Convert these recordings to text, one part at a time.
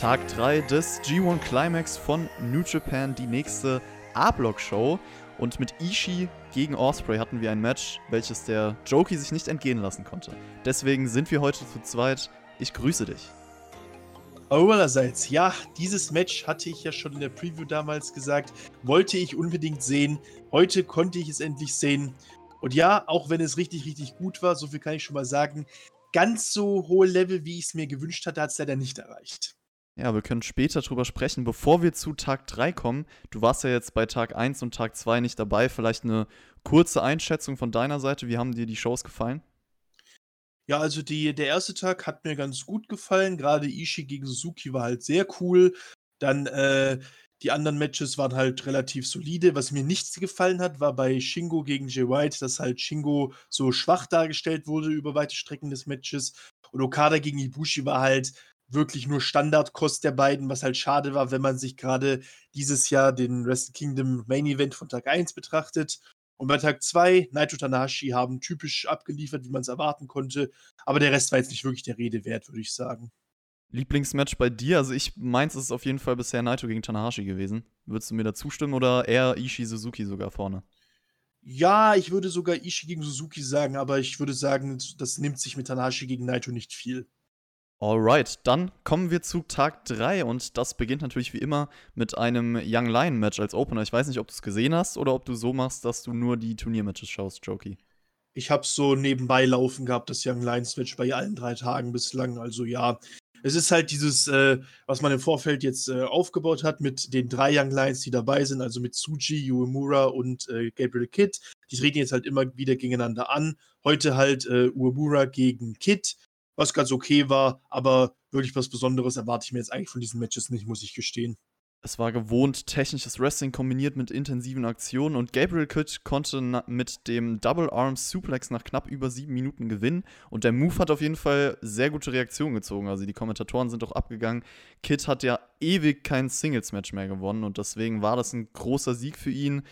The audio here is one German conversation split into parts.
Tag 3 des G1 Climax von New Japan, die nächste A-Block-Show. Und mit Ishii gegen Osprey hatten wir ein Match, welches der Jokey sich nicht entgehen lassen konnte. Deswegen sind wir heute zu zweit. Ich grüße dich. Allerseits, ja, dieses Match hatte ich ja schon in der Preview damals gesagt, wollte ich unbedingt sehen. Heute konnte ich es endlich sehen. Und ja, auch wenn es richtig, richtig gut war, so viel kann ich schon mal sagen, ganz so hohe Level, wie ich es mir gewünscht hatte, hat es leider nicht erreicht. Ja, wir können später drüber sprechen. Bevor wir zu Tag 3 kommen, du warst ja jetzt bei Tag 1 und Tag 2 nicht dabei. Vielleicht eine kurze Einschätzung von deiner Seite. Wie haben dir die Shows gefallen? Ja, also die, der erste Tag hat mir ganz gut gefallen. Gerade Ishii gegen Suzuki war halt sehr cool. Dann äh, die anderen Matches waren halt relativ solide. Was mir nicht gefallen hat, war bei Shingo gegen Jay White, dass halt Shingo so schwach dargestellt wurde über weite Strecken des Matches. Und Okada gegen Ibushi war halt wirklich nur Standardkost der beiden, was halt schade war, wenn man sich gerade dieses Jahr den Wrestle Kingdom Main Event von Tag 1 betrachtet. Und bei Tag 2, Naito Tanahashi haben typisch abgeliefert, wie man es erwarten konnte. Aber der Rest war jetzt nicht wirklich der Rede wert, würde ich sagen. Lieblingsmatch bei dir? Also ich meins ist auf jeden Fall bisher Naito gegen Tanahashi gewesen. Würdest du mir da zustimmen oder eher Ishii Suzuki sogar vorne? Ja, ich würde sogar Ishii gegen Suzuki sagen, aber ich würde sagen, das nimmt sich mit Tanahashi gegen Naito nicht viel. Alright, dann kommen wir zu Tag 3 und das beginnt natürlich wie immer mit einem Young Lion Match als Opener. Ich weiß nicht, ob du es gesehen hast oder ob du so machst, dass du nur die Turniermatches schaust, Jokey. Ich habe so nebenbei laufen gehabt, das Young Lions Match bei allen drei Tagen bislang. Also ja, es ist halt dieses, äh, was man im Vorfeld jetzt äh, aufgebaut hat mit den drei Young Lions, die dabei sind, also mit Tsuji, Uemura und äh, Gabriel Kidd. Die treten jetzt halt immer wieder gegeneinander an. Heute halt äh, Uemura gegen Kidd was ganz okay war, aber wirklich was Besonderes erwarte ich mir jetzt eigentlich von diesen Matches nicht, muss ich gestehen. Es war gewohnt technisches Wrestling kombiniert mit intensiven Aktionen und Gabriel Kidd konnte mit dem Double Arm Suplex nach knapp über sieben Minuten gewinnen und der Move hat auf jeden Fall sehr gute Reaktionen gezogen. Also die Kommentatoren sind auch abgegangen. Kidd hat ja ewig kein Singles-Match mehr gewonnen und deswegen war das ein großer Sieg für ihn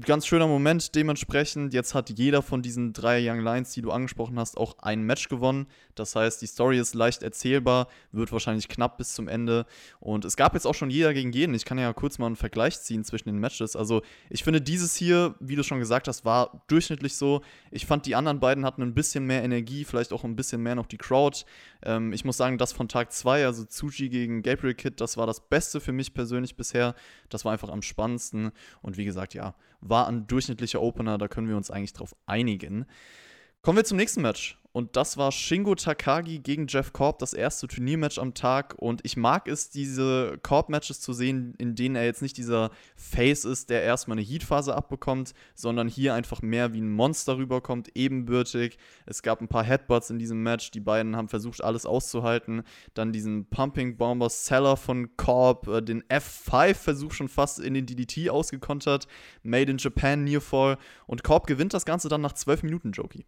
ganz schöner Moment dementsprechend. Jetzt hat jeder von diesen drei Young Lions, die du angesprochen hast, auch ein Match gewonnen. Das heißt, die Story ist leicht erzählbar, wird wahrscheinlich knapp bis zum Ende. Und es gab jetzt auch schon jeder gegen jeden. Ich kann ja kurz mal einen Vergleich ziehen zwischen den Matches. Also, ich finde, dieses hier, wie du schon gesagt hast, war durchschnittlich so. Ich fand, die anderen beiden hatten ein bisschen mehr Energie, vielleicht auch ein bisschen mehr noch die Crowd. Ähm, ich muss sagen, das von Tag 2, also Tsuji gegen Gabriel Kidd, das war das Beste für mich persönlich bisher. Das war einfach am spannendsten. Und wie gesagt, ja, war ein durchschnittlicher Opener, da können wir uns eigentlich drauf einigen. Kommen wir zum nächsten Match. Und das war Shingo Takagi gegen Jeff Korb, das erste Turniermatch am Tag. Und ich mag es, diese Korb-Matches zu sehen, in denen er jetzt nicht dieser Face ist, der erstmal eine Heat-Phase abbekommt, sondern hier einfach mehr wie ein Monster rüberkommt, ebenbürtig. Es gab ein paar Headbutts in diesem Match. Die beiden haben versucht, alles auszuhalten. Dann diesen Pumping Bomber Seller von Korb, äh, den F5-Versuch schon fast in den DDT ausgekontert. Made in Japan Nearfall. Und Korb gewinnt das Ganze dann nach 12 Minuten, Jokey.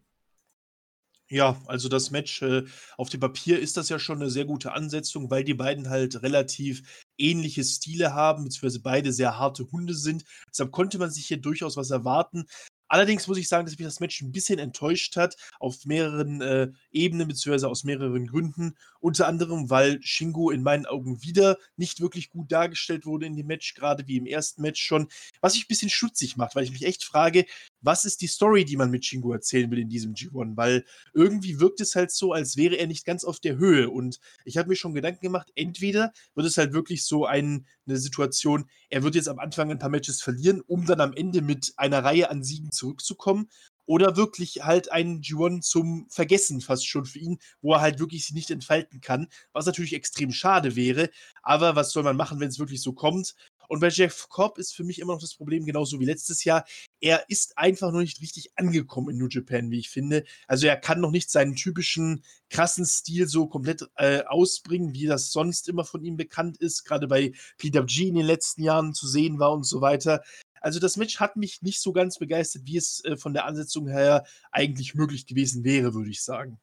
Ja, also das Match äh, auf dem Papier ist das ja schon eine sehr gute Ansetzung, weil die beiden halt relativ ähnliche Stile haben, beziehungsweise beide sehr harte Hunde sind. Deshalb konnte man sich hier durchaus was erwarten. Allerdings muss ich sagen, dass mich das Match ein bisschen enttäuscht hat, auf mehreren äh, Ebenen, beziehungsweise aus mehreren Gründen. Unter anderem, weil Shingo in meinen Augen wieder nicht wirklich gut dargestellt wurde in dem Match, gerade wie im ersten Match schon. Was mich ein bisschen schutzig macht, weil ich mich echt frage, was ist die Story, die man mit Shingo erzählen will in diesem G1? Weil irgendwie wirkt es halt so, als wäre er nicht ganz auf der Höhe. Und ich habe mir schon Gedanken gemacht, entweder wird es halt wirklich so ein, eine Situation, er wird jetzt am Anfang ein paar Matches verlieren, um dann am Ende mit einer Reihe an Siegen zurückzukommen. Oder wirklich halt ein G1 zum Vergessen fast schon für ihn, wo er halt wirklich sich nicht entfalten kann, was natürlich extrem schade wäre. Aber was soll man machen, wenn es wirklich so kommt? Und bei Jeff Cobb ist für mich immer noch das Problem, genauso wie letztes Jahr. Er ist einfach noch nicht richtig angekommen in New Japan, wie ich finde. Also er kann noch nicht seinen typischen krassen Stil so komplett äh, ausbringen, wie das sonst immer von ihm bekannt ist, gerade bei PWG in den letzten Jahren zu sehen war und so weiter. Also das Match hat mich nicht so ganz begeistert, wie es äh, von der Ansetzung her eigentlich möglich gewesen wäre, würde ich sagen.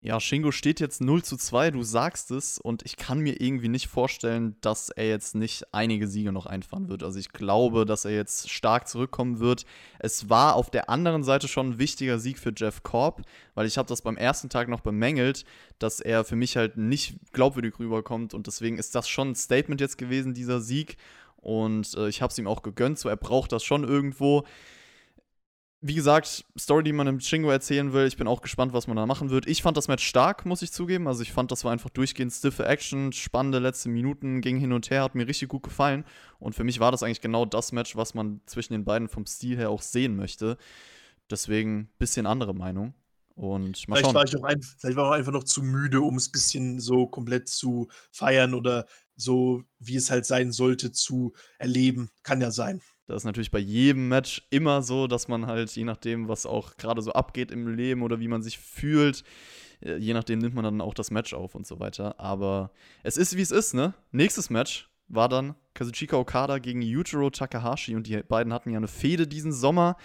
Ja, Shingo steht jetzt 0 zu 2, du sagst es, und ich kann mir irgendwie nicht vorstellen, dass er jetzt nicht einige Siege noch einfahren wird. Also ich glaube, dass er jetzt stark zurückkommen wird. Es war auf der anderen Seite schon ein wichtiger Sieg für Jeff Korb, weil ich habe das beim ersten Tag noch bemängelt, dass er für mich halt nicht glaubwürdig rüberkommt und deswegen ist das schon ein Statement jetzt gewesen, dieser Sieg. Und äh, ich habe es ihm auch gegönnt, so er braucht das schon irgendwo wie gesagt, Story, die man im Shingo erzählen will. Ich bin auch gespannt, was man da machen wird. Ich fand das Match stark, muss ich zugeben. Also ich fand, das war einfach durchgehend stiffe Action, spannende letzte Minuten, ging hin und her, hat mir richtig gut gefallen. Und für mich war das eigentlich genau das Match, was man zwischen den beiden vom Stil her auch sehen möchte. Deswegen bisschen andere Meinung. Und vielleicht, War ein, vielleicht war ich auch einfach noch zu müde, um es ein bisschen so komplett zu feiern oder so, wie es halt sein sollte, zu erleben. Kann ja sein. Das ist natürlich bei jedem Match immer so, dass man halt, je nachdem, was auch gerade so abgeht im Leben oder wie man sich fühlt, äh, je nachdem nimmt man dann auch das Match auf und so weiter. Aber es ist, wie es ist, ne? Nächstes Match war dann Kazuchika Okada gegen Yujiro Takahashi und die beiden hatten ja eine Fehde diesen Sommer.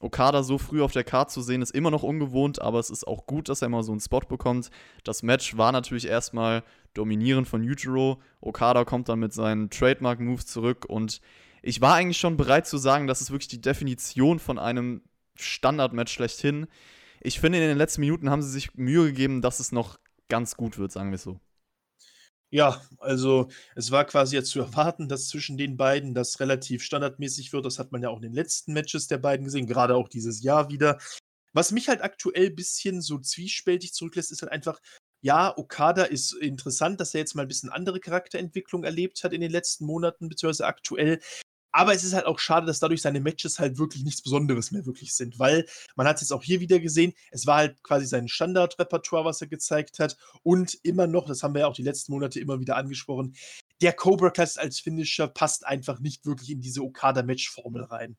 Okada so früh auf der Karte zu sehen, ist immer noch ungewohnt, aber es ist auch gut, dass er mal so einen Spot bekommt. Das Match war natürlich erstmal dominierend von Yujiro. Okada kommt dann mit seinen Trademark-Moves zurück und ich war eigentlich schon bereit zu sagen, das ist wirklich die Definition von einem Standardmatch schlechthin. Ich finde, in den letzten Minuten haben sie sich Mühe gegeben, dass es noch ganz gut wird, sagen wir es so. Ja, also es war quasi ja zu erwarten, dass zwischen den beiden das relativ standardmäßig wird. Das hat man ja auch in den letzten Matches der beiden gesehen, gerade auch dieses Jahr wieder. Was mich halt aktuell ein bisschen so zwiespältig zurücklässt, ist halt einfach, ja, Okada ist interessant, dass er jetzt mal ein bisschen andere Charakterentwicklung erlebt hat in den letzten Monaten, beziehungsweise aktuell. Aber es ist halt auch schade, dass dadurch seine Matches halt wirklich nichts Besonderes mehr wirklich sind, weil man hat es jetzt auch hier wieder gesehen, es war halt quasi sein Standardrepertoire, was er gezeigt hat und immer noch, das haben wir ja auch die letzten Monate immer wieder angesprochen, der Cobra Class als Finisher passt einfach nicht wirklich in diese Okada-Match-Formel rein.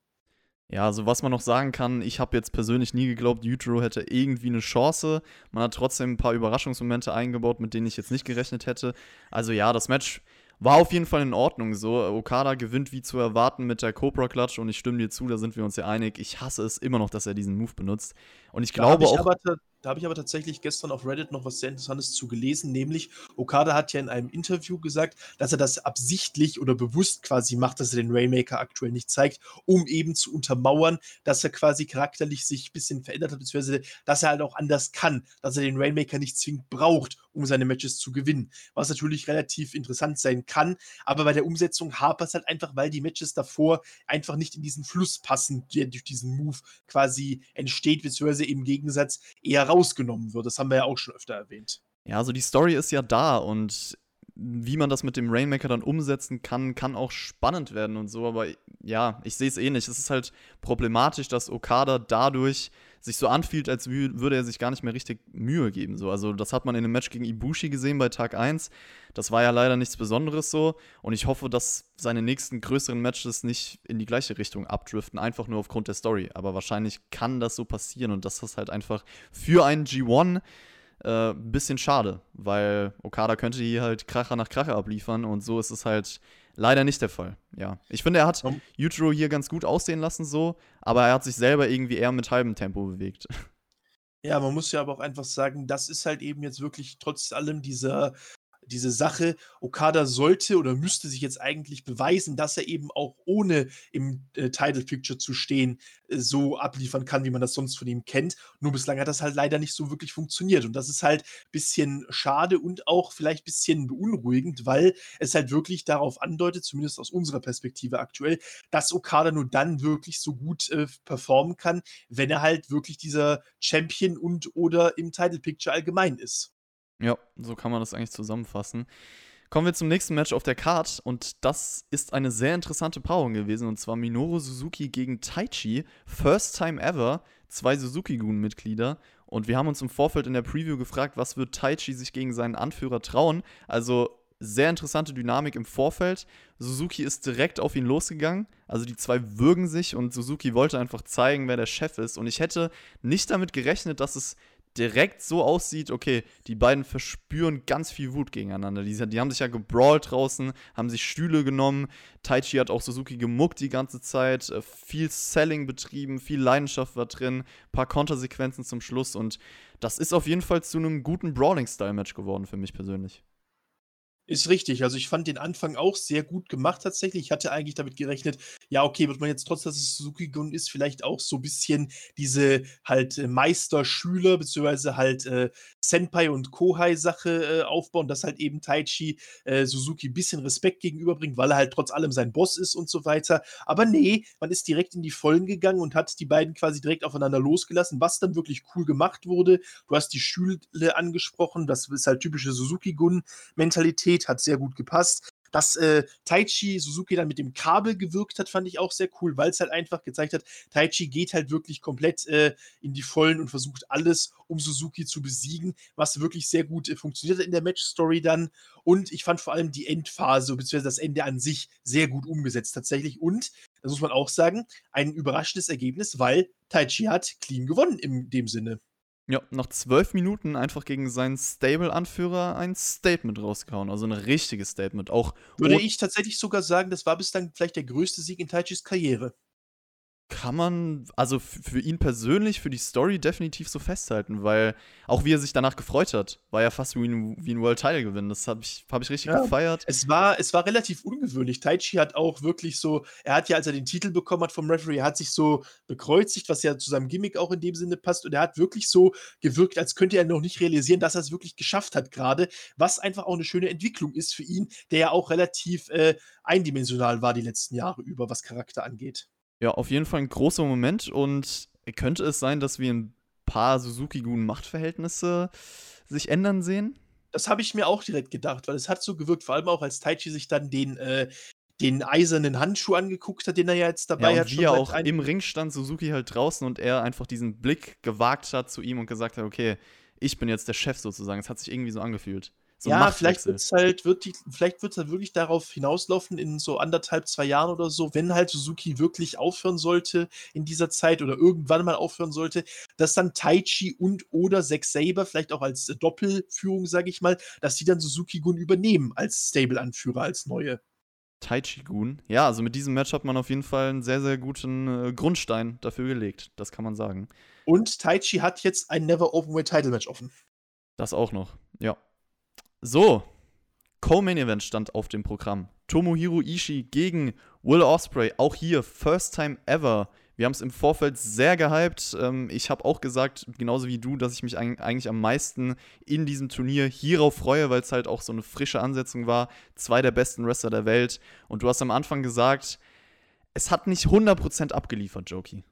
Ja, also was man noch sagen kann, ich habe jetzt persönlich nie geglaubt, Yujiro hätte irgendwie eine Chance. Man hat trotzdem ein paar Überraschungsmomente eingebaut, mit denen ich jetzt nicht gerechnet hätte. Also ja, das Match war auf jeden Fall in Ordnung so. Okada gewinnt wie zu erwarten mit der Cobra Clutch und ich stimme dir zu, da sind wir uns ja einig. Ich hasse es immer noch, dass er diesen Move benutzt. Und ich glaube auch. Da habe ich aber tatsächlich gestern auf Reddit noch was sehr Interessantes zu gelesen, nämlich Okada hat ja in einem Interview gesagt, dass er das absichtlich oder bewusst quasi macht, dass er den Rainmaker aktuell nicht zeigt, um eben zu untermauern, dass er quasi charakterlich sich ein bisschen verändert hat, beziehungsweise dass er halt auch anders kann, dass er den Rainmaker nicht zwingend braucht, um seine Matches zu gewinnen. Was natürlich relativ interessant sein kann, aber bei der Umsetzung hapert es halt einfach, weil die Matches davor einfach nicht in diesen Fluss passen, der durch diesen Move quasi entsteht, beziehungsweise im Gegensatz eher rausgenommen wird. Das haben wir ja auch schon öfter erwähnt. Ja, also die Story ist ja da und wie man das mit dem Rainmaker dann umsetzen kann, kann auch spannend werden und so. Aber ja, ich sehe es eh nicht. Es ist halt problematisch, dass Okada dadurch sich so anfühlt, als würde er sich gar nicht mehr richtig Mühe geben. So. Also, das hat man in dem Match gegen Ibushi gesehen bei Tag 1. Das war ja leider nichts Besonderes so. Und ich hoffe, dass seine nächsten größeren Matches nicht in die gleiche Richtung abdriften, einfach nur aufgrund der Story. Aber wahrscheinlich kann das so passieren und das ist halt einfach für einen G1 ein äh, bisschen schade, weil Okada könnte hier halt Kracher nach Kracher abliefern und so ist es halt leider nicht der Fall. Ja, ich finde, er hat um. Hier ganz gut aussehen lassen so, aber er hat sich selber irgendwie eher mit halbem Tempo bewegt. Ja, man muss ja aber auch einfach sagen, das ist halt eben jetzt wirklich trotz allem dieser diese Sache, Okada sollte oder müsste sich jetzt eigentlich beweisen, dass er eben auch ohne im äh, Title Picture zu stehen, äh, so abliefern kann, wie man das sonst von ihm kennt. Nur bislang hat das halt leider nicht so wirklich funktioniert. Und das ist halt ein bisschen schade und auch vielleicht ein bisschen beunruhigend, weil es halt wirklich darauf andeutet, zumindest aus unserer Perspektive aktuell, dass Okada nur dann wirklich so gut äh, performen kann, wenn er halt wirklich dieser Champion und oder im Title Picture allgemein ist. Ja, so kann man das eigentlich zusammenfassen. Kommen wir zum nächsten Match auf der Card und das ist eine sehr interessante Paarung gewesen und zwar Minoru Suzuki gegen Taichi. First time ever, zwei Suzuki-Gun-Mitglieder und wir haben uns im Vorfeld in der Preview gefragt, was wird Taichi sich gegen seinen Anführer trauen. Also sehr interessante Dynamik im Vorfeld. Suzuki ist direkt auf ihn losgegangen. Also die zwei würgen sich und Suzuki wollte einfach zeigen, wer der Chef ist. Und ich hätte nicht damit gerechnet, dass es direkt so aussieht, okay, die beiden verspüren ganz viel Wut gegeneinander. Die, die haben sich ja gebrawlt draußen, haben sich Stühle genommen. Taichi hat auch Suzuki gemuckt die ganze Zeit, äh, viel Selling betrieben, viel Leidenschaft war drin, paar Kontersequenzen zum Schluss und das ist auf jeden Fall zu einem guten Brawling-Style-Match geworden für mich persönlich. Ist richtig. Also, ich fand den Anfang auch sehr gut gemacht tatsächlich. Ich hatte eigentlich damit gerechnet, ja, okay, wird man jetzt trotz, dass es Suzuki-Gun ist, vielleicht auch so ein bisschen diese halt äh, Meister-Schüler beziehungsweise halt äh, Senpai und Kohai-Sache äh, aufbauen, dass halt eben Taichi äh, Suzuki ein bisschen Respekt gegenüberbringt, weil er halt trotz allem sein Boss ist und so weiter. Aber nee, man ist direkt in die Vollen gegangen und hat die beiden quasi direkt aufeinander losgelassen, was dann wirklich cool gemacht wurde. Du hast die Schüle angesprochen, das ist halt typische Suzuki-Gun-Mentalität Qualität, hat sehr gut gepasst. Dass äh, Taichi Suzuki dann mit dem Kabel gewirkt hat, fand ich auch sehr cool, weil es halt einfach gezeigt hat, Taichi geht halt wirklich komplett äh, in die Vollen und versucht alles, um Suzuki zu besiegen, was wirklich sehr gut äh, funktioniert hat in der Match-Story dann. Und ich fand vor allem die Endphase, beziehungsweise das Ende an sich, sehr gut umgesetzt tatsächlich. Und, das muss man auch sagen, ein überraschendes Ergebnis, weil Taichi hat clean gewonnen in dem Sinne. Ja, nach zwölf Minuten einfach gegen seinen Stable-Anführer ein Statement rausgehauen. Also ein richtiges Statement. Auch Würde ich tatsächlich sogar sagen, das war bislang vielleicht der größte Sieg in Taichis Karriere kann man, also für ihn persönlich, für die Story definitiv so festhalten, weil auch wie er sich danach gefreut hat, war ja fast wie ein, wie ein World Title Gewinn. Das habe ich, hab ich richtig ja, gefeiert. Es war, es war relativ ungewöhnlich. Taichi hat auch wirklich so, er hat ja, als er den Titel bekommen hat vom Referee, er hat sich so bekreuzigt, was ja zu seinem Gimmick auch in dem Sinne passt. Und er hat wirklich so gewirkt, als könnte er noch nicht realisieren, dass er es wirklich geschafft hat gerade, was einfach auch eine schöne Entwicklung ist für ihn, der ja auch relativ äh, eindimensional war die letzten Jahre über, was Charakter angeht. Ja, auf jeden Fall ein großer Moment und könnte es sein, dass wir ein paar Suzuki-Gun-Machtverhältnisse sich ändern sehen? Das habe ich mir auch direkt gedacht, weil es hat so gewirkt, vor allem auch als Taichi sich dann den, äh, den eisernen Handschuh angeguckt hat, den er ja jetzt dabei ja, und hat. Wie er auch im Ring stand, Suzuki halt draußen und er einfach diesen Blick gewagt hat zu ihm und gesagt hat, okay, ich bin jetzt der Chef sozusagen. Es hat sich irgendwie so angefühlt. So ja, vielleicht wird's halt, wird die, vielleicht wird es halt wirklich darauf hinauslaufen, in so anderthalb, zwei Jahren oder so, wenn halt Suzuki wirklich aufhören sollte in dieser Zeit oder irgendwann mal aufhören sollte, dass dann Taichi und oder Zack Saber, vielleicht auch als Doppelführung, sage ich mal, dass die dann Suzuki-Gun übernehmen als Stable-Anführer, als neue. Taichi-Gun. Ja, also mit diesem Match hat man auf jeden Fall einen sehr, sehr guten äh, Grundstein dafür gelegt. Das kann man sagen. Und Taichi hat jetzt ein Never Openweight Title Match offen. Das auch noch, ja. So, Co-Main Event stand auf dem Programm. Tomohiro Ishii gegen Will Osprey. Auch hier, first time ever. Wir haben es im Vorfeld sehr gehypt. Ähm, ich habe auch gesagt, genauso wie du, dass ich mich eigentlich am meisten in diesem Turnier hierauf freue, weil es halt auch so eine frische Ansetzung war. Zwei der besten Wrestler der Welt. Und du hast am Anfang gesagt, es hat nicht 100% abgeliefert, Jokey.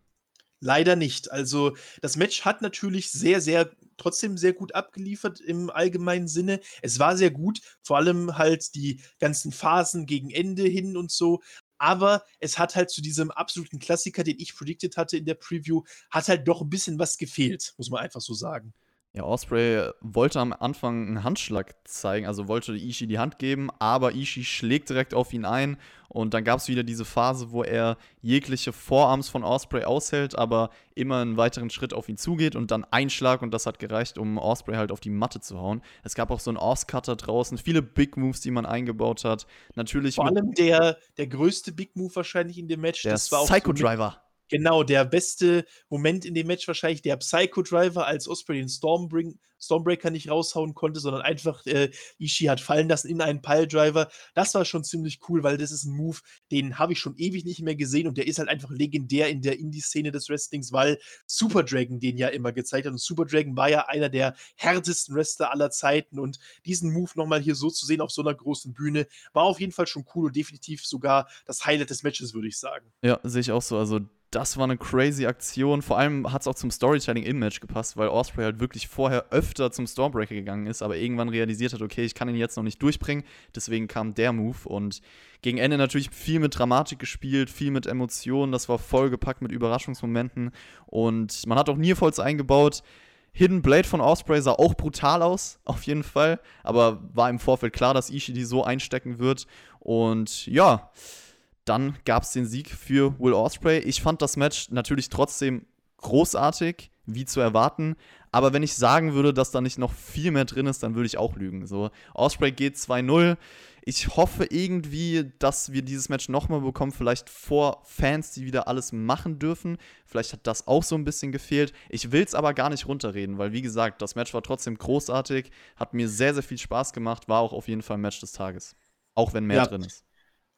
Leider nicht. Also das Match hat natürlich sehr, sehr trotzdem sehr gut abgeliefert im allgemeinen Sinne. Es war sehr gut, vor allem halt die ganzen Phasen gegen Ende hin und so. Aber es hat halt zu diesem absoluten Klassiker, den ich predicted hatte in der Preview, hat halt doch ein bisschen was gefehlt, muss man einfach so sagen. Ja, Osprey wollte am Anfang einen Handschlag zeigen, also wollte Ishii die Hand geben, aber Ishii schlägt direkt auf ihn ein und dann gab es wieder diese Phase, wo er jegliche Vorarms von Osprey aushält, aber immer einen weiteren Schritt auf ihn zugeht und dann ein Schlag und das hat gereicht, um Osprey halt auf die Matte zu hauen. Es gab auch so einen Oss-Cutter draußen, viele Big Moves, die man eingebaut hat. Natürlich Vor allem der, der größte Big Move wahrscheinlich in dem Match. Der das war Psycho Driver. Genau, der beste Moment in dem Match wahrscheinlich der Psycho Driver, als Osprey den Stormbring Stormbreaker nicht raushauen konnte, sondern einfach äh, Ishii hat fallen lassen in einen Piledriver. Das war schon ziemlich cool, weil das ist ein Move, den habe ich schon ewig nicht mehr gesehen und der ist halt einfach legendär in der Indie-Szene des Wrestlings, weil Super Dragon den ja immer gezeigt hat. Und Super Dragon war ja einer der härtesten Wrestler aller Zeiten und diesen Move nochmal hier so zu sehen auf so einer großen Bühne war auf jeden Fall schon cool und definitiv sogar das Highlight des Matches, würde ich sagen. Ja, sehe ich auch so. Also das war eine crazy Aktion. Vor allem hat es auch zum Storytelling im Match gepasst, weil Osprey halt wirklich vorher öfter zum Stormbreaker gegangen ist, aber irgendwann realisiert hat, okay, ich kann ihn jetzt noch nicht durchbringen. Deswegen kam der Move und gegen Ende natürlich viel mit Dramatik gespielt, viel mit Emotionen. Das war vollgepackt mit Überraschungsmomenten und man hat auch Nearfalls eingebaut. Hidden Blade von Osprey sah auch brutal aus, auf jeden Fall, aber war im Vorfeld klar, dass Ishii die so einstecken wird und ja. Dann gab es den Sieg für Will Osprey. Ich fand das Match natürlich trotzdem großartig, wie zu erwarten. Aber wenn ich sagen würde, dass da nicht noch viel mehr drin ist, dann würde ich auch lügen. So, Osprey geht 2-0. Ich hoffe irgendwie, dass wir dieses Match nochmal bekommen, vielleicht vor Fans, die wieder alles machen dürfen. Vielleicht hat das auch so ein bisschen gefehlt. Ich will es aber gar nicht runterreden, weil wie gesagt, das Match war trotzdem großartig, hat mir sehr, sehr viel Spaß gemacht, war auch auf jeden Fall ein Match des Tages. Auch wenn mehr ja. drin ist.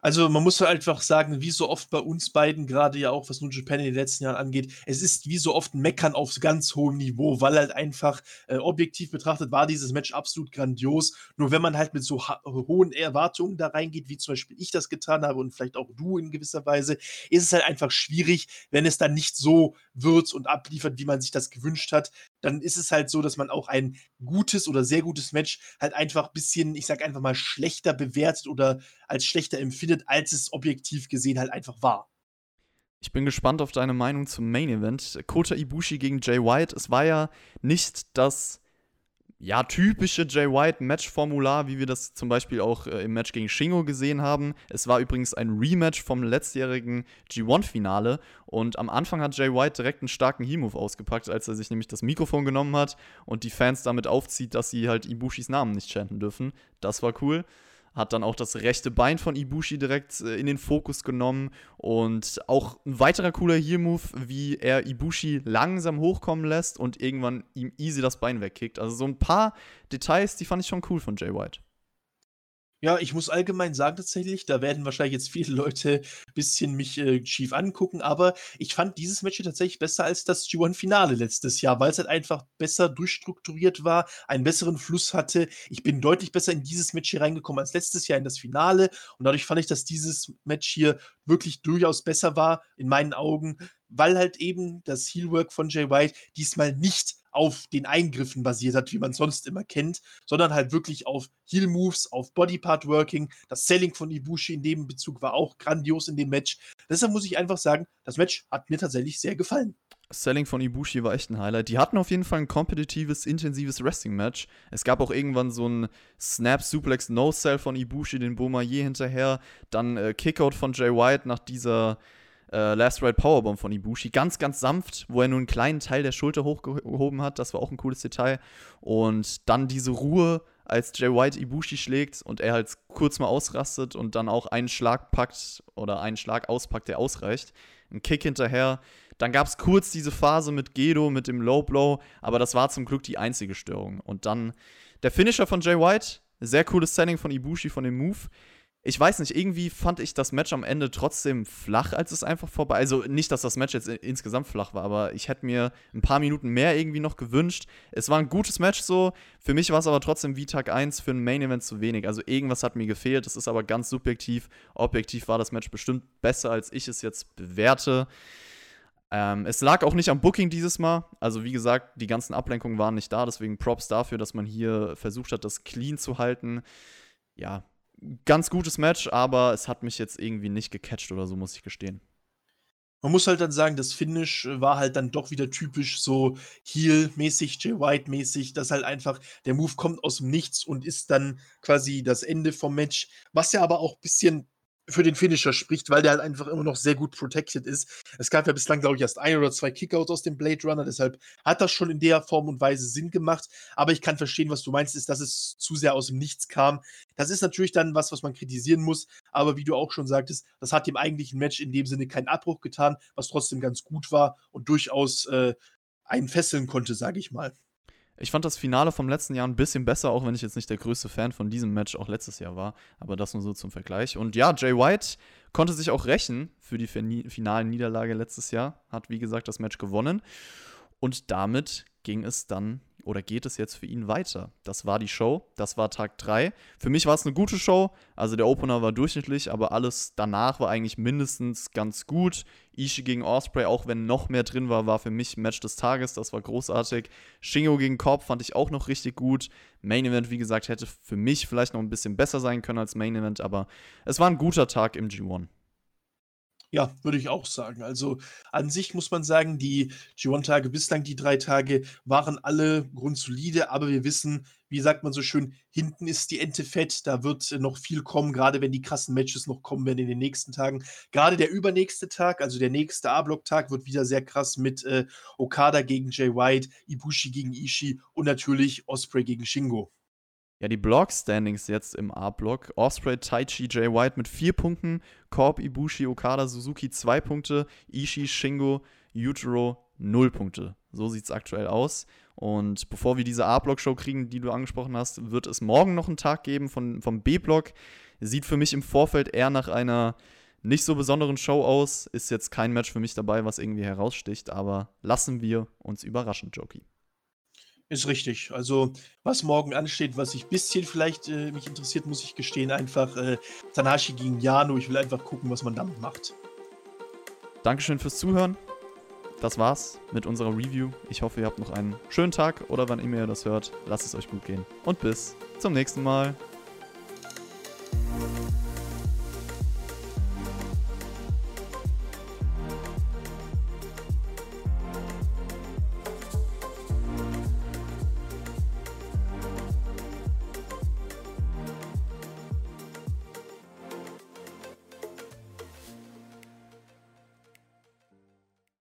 Also man muss einfach sagen, wie so oft bei uns beiden, gerade ja auch, was New Japan in den letzten Jahren angeht, es ist wie so oft ein Meckern auf ganz hohem Niveau, weil halt einfach äh, objektiv betrachtet war dieses Match absolut grandios. Nur wenn man halt mit so hohen Erwartungen da reingeht, wie zum Beispiel ich das getan habe und vielleicht auch du in gewisser Weise, ist es halt einfach schwierig, wenn es dann nicht so wird und abliefert, wie man sich das gewünscht hat. Dann ist es halt so, dass man auch ein gutes oder sehr gutes Match halt einfach ein bisschen, ich sag einfach mal, schlechter bewertet oder als schlechter empfindet, als es objektiv gesehen halt einfach war. Ich bin gespannt auf deine Meinung zum Main Event. Kota Ibushi gegen Jay White. Es war ja nicht das ja, typische Jay White Match-Formular, wie wir das zum Beispiel auch äh, im Match gegen Shingo gesehen haben. Es war übrigens ein Rematch vom letztjährigen G1-Finale und am Anfang hat Jay White direkt einen starken Heel-Move ausgepackt, als er sich nämlich das Mikrofon genommen hat und die Fans damit aufzieht, dass sie halt Ibushis Namen nicht chanten dürfen. Das war cool hat dann auch das rechte Bein von Ibushi direkt äh, in den Fokus genommen und auch ein weiterer cooler Heel-Move, wie er Ibushi langsam hochkommen lässt und irgendwann ihm easy das Bein wegkickt. Also so ein paar Details, die fand ich schon cool von Jay White. Ja, ich muss allgemein sagen tatsächlich, da werden wahrscheinlich jetzt viele Leute ein bisschen mich äh, schief angucken, aber ich fand dieses Match hier tatsächlich besser als das G1-Finale letztes Jahr, weil es halt einfach besser durchstrukturiert war, einen besseren Fluss hatte. Ich bin deutlich besser in dieses Match hier reingekommen als letztes Jahr in das Finale und dadurch fand ich, dass dieses Match hier wirklich durchaus besser war, in meinen Augen, weil halt eben das Heelwork von Jay White diesmal nicht auf den Eingriffen basiert hat, wie man sonst immer kennt, sondern halt wirklich auf Heel Moves, auf Bodypart Working. Das Selling von Ibushi in dem Bezug war auch grandios in dem Match. Deshalb muss ich einfach sagen, das Match hat mir tatsächlich sehr gefallen. Selling von Ibushi war echt ein Highlight. Die hatten auf jeden Fall ein kompetitives, intensives Wrestling-Match. Es gab auch irgendwann so ein Snap-Suplex-No-Sell von Ibushi, den Bomaye hinterher. Dann äh, Kickout von Jay White nach dieser äh, Last Ride Powerbomb von Ibushi. Ganz, ganz sanft, wo er nur einen kleinen Teil der Schulter hochgehoben hat. Das war auch ein cooles Detail. Und dann diese Ruhe, als Jay White Ibushi schlägt und er halt kurz mal ausrastet und dann auch einen Schlag packt oder einen Schlag auspackt, der ausreicht. Ein Kick hinterher. Dann gab es kurz diese Phase mit Gedo, mit dem Low Blow, aber das war zum Glück die einzige Störung. Und dann der Finisher von Jay White. Sehr cooles Setting von Ibushi von dem Move ich weiß nicht, irgendwie fand ich das Match am Ende trotzdem flach, als es einfach vorbei. Also nicht, dass das Match jetzt insgesamt flach war, aber ich hätte mir ein paar Minuten mehr irgendwie noch gewünscht. Es war ein gutes Match so. Für mich war es aber trotzdem wie Tag 1 für ein Main Event zu wenig. Also irgendwas hat mir gefehlt. Das ist aber ganz subjektiv. Objektiv war das Match bestimmt besser, als ich es jetzt bewerte. Ähm, es lag auch nicht am Booking dieses Mal. Also, wie gesagt, die ganzen Ablenkungen waren nicht da. Deswegen Props dafür, dass man hier versucht hat, das clean zu halten. Ja, ganz gutes Match, aber es hat mich jetzt irgendwie nicht gecatcht oder so, muss ich gestehen. Man muss halt dann sagen, das Finish war halt dann doch wieder typisch so Heel-mäßig, Jay White-mäßig, dass halt einfach der Move kommt aus dem Nichts und ist dann quasi das Ende vom Match, was ja aber auch ein bisschen für den Finisher spricht, weil der halt einfach immer noch sehr gut protected ist. Es gab ja bislang, glaube ich, erst ein oder zwei Kickouts aus dem Blade Runner, deshalb hat das schon in der Form und Weise Sinn gemacht. Aber ich kann verstehen, was du meinst, ist, dass es zu sehr aus dem Nichts kam. Das ist natürlich dann was, was man kritisieren muss, aber wie du auch schon sagtest, das hat dem eigentlichen Match in dem Sinne keinen Abbruch getan, was trotzdem ganz gut war und durchaus äh, einen fesseln konnte, sage ich mal. Ich fand das Finale vom letzten Jahr ein bisschen besser, auch wenn ich jetzt nicht der größte Fan von diesem Match auch letztes Jahr war. Aber das nur so zum Vergleich. Und ja, Jay White konnte sich auch rächen für die finalen Niederlage letztes Jahr. Hat, wie gesagt, das Match gewonnen. Und damit ging es dann oder geht es jetzt für ihn weiter? Das war die Show, das war Tag 3. Für mich war es eine gute Show, also der Opener war durchschnittlich, aber alles danach war eigentlich mindestens ganz gut. Ishii gegen Osprey, auch wenn noch mehr drin war, war für mich Match des Tages, das war großartig. Shingo gegen Korb fand ich auch noch richtig gut. Main Event, wie gesagt, hätte für mich vielleicht noch ein bisschen besser sein können als Main Event, aber es war ein guter Tag im G1. Ja, würde ich auch sagen. Also, an sich muss man sagen, die G1-Tage bislang, die 3 Tage, waren alle grundsolide, aber wir wissen, wie sagt man so schön, hinten ist die Ente fett, da wird noch viel kommen, gerade wenn die krassen Matches noch kommen werden in den nächsten Tagen. Gerade der übernächste Tag, also der nächste A-Block-Tag, wird wieder sehr krass mit äh, Okada gegen Jay White, Ibushi gegen Ishii und natürlich Osprey gegen Shingo. Ja, die Block-Standings jetzt im A-Block. Osprey, Taichi, Jay White mit vier Punkten. Korb, Ibushi, Okada, Suzuki zwei Punkte. Ishii, Shingo, Yujiro null Punkte. So sieht es aktuell aus. Und bevor wir diese A-Block-Show kriegen, die du angesprochen hast, wird es morgen noch einen Tag geben von, vom B-Block. Sieht für mich im Vorfeld eher nach einer nicht so besonderen Show aus. Ist jetzt kein Match für mich dabei, was irgendwie heraussticht, aber lassen wir uns überraschen, Joki. Ist richtig. Also, was morgen ansteht, was ich bisschen vielleicht äh, mich interessiert, muss ich gestehen, einfach äh, Tanashi gegen Yano. Ich will einfach gucken, was man damit macht. Dankeschön fürs Zuhören. Das war's mit unserer Review. Ich hoffe, ihr habt noch einen schönen Tag oder wann immer ihr das hört. Lasst es euch gut gehen. Und bis zum nächsten Mal.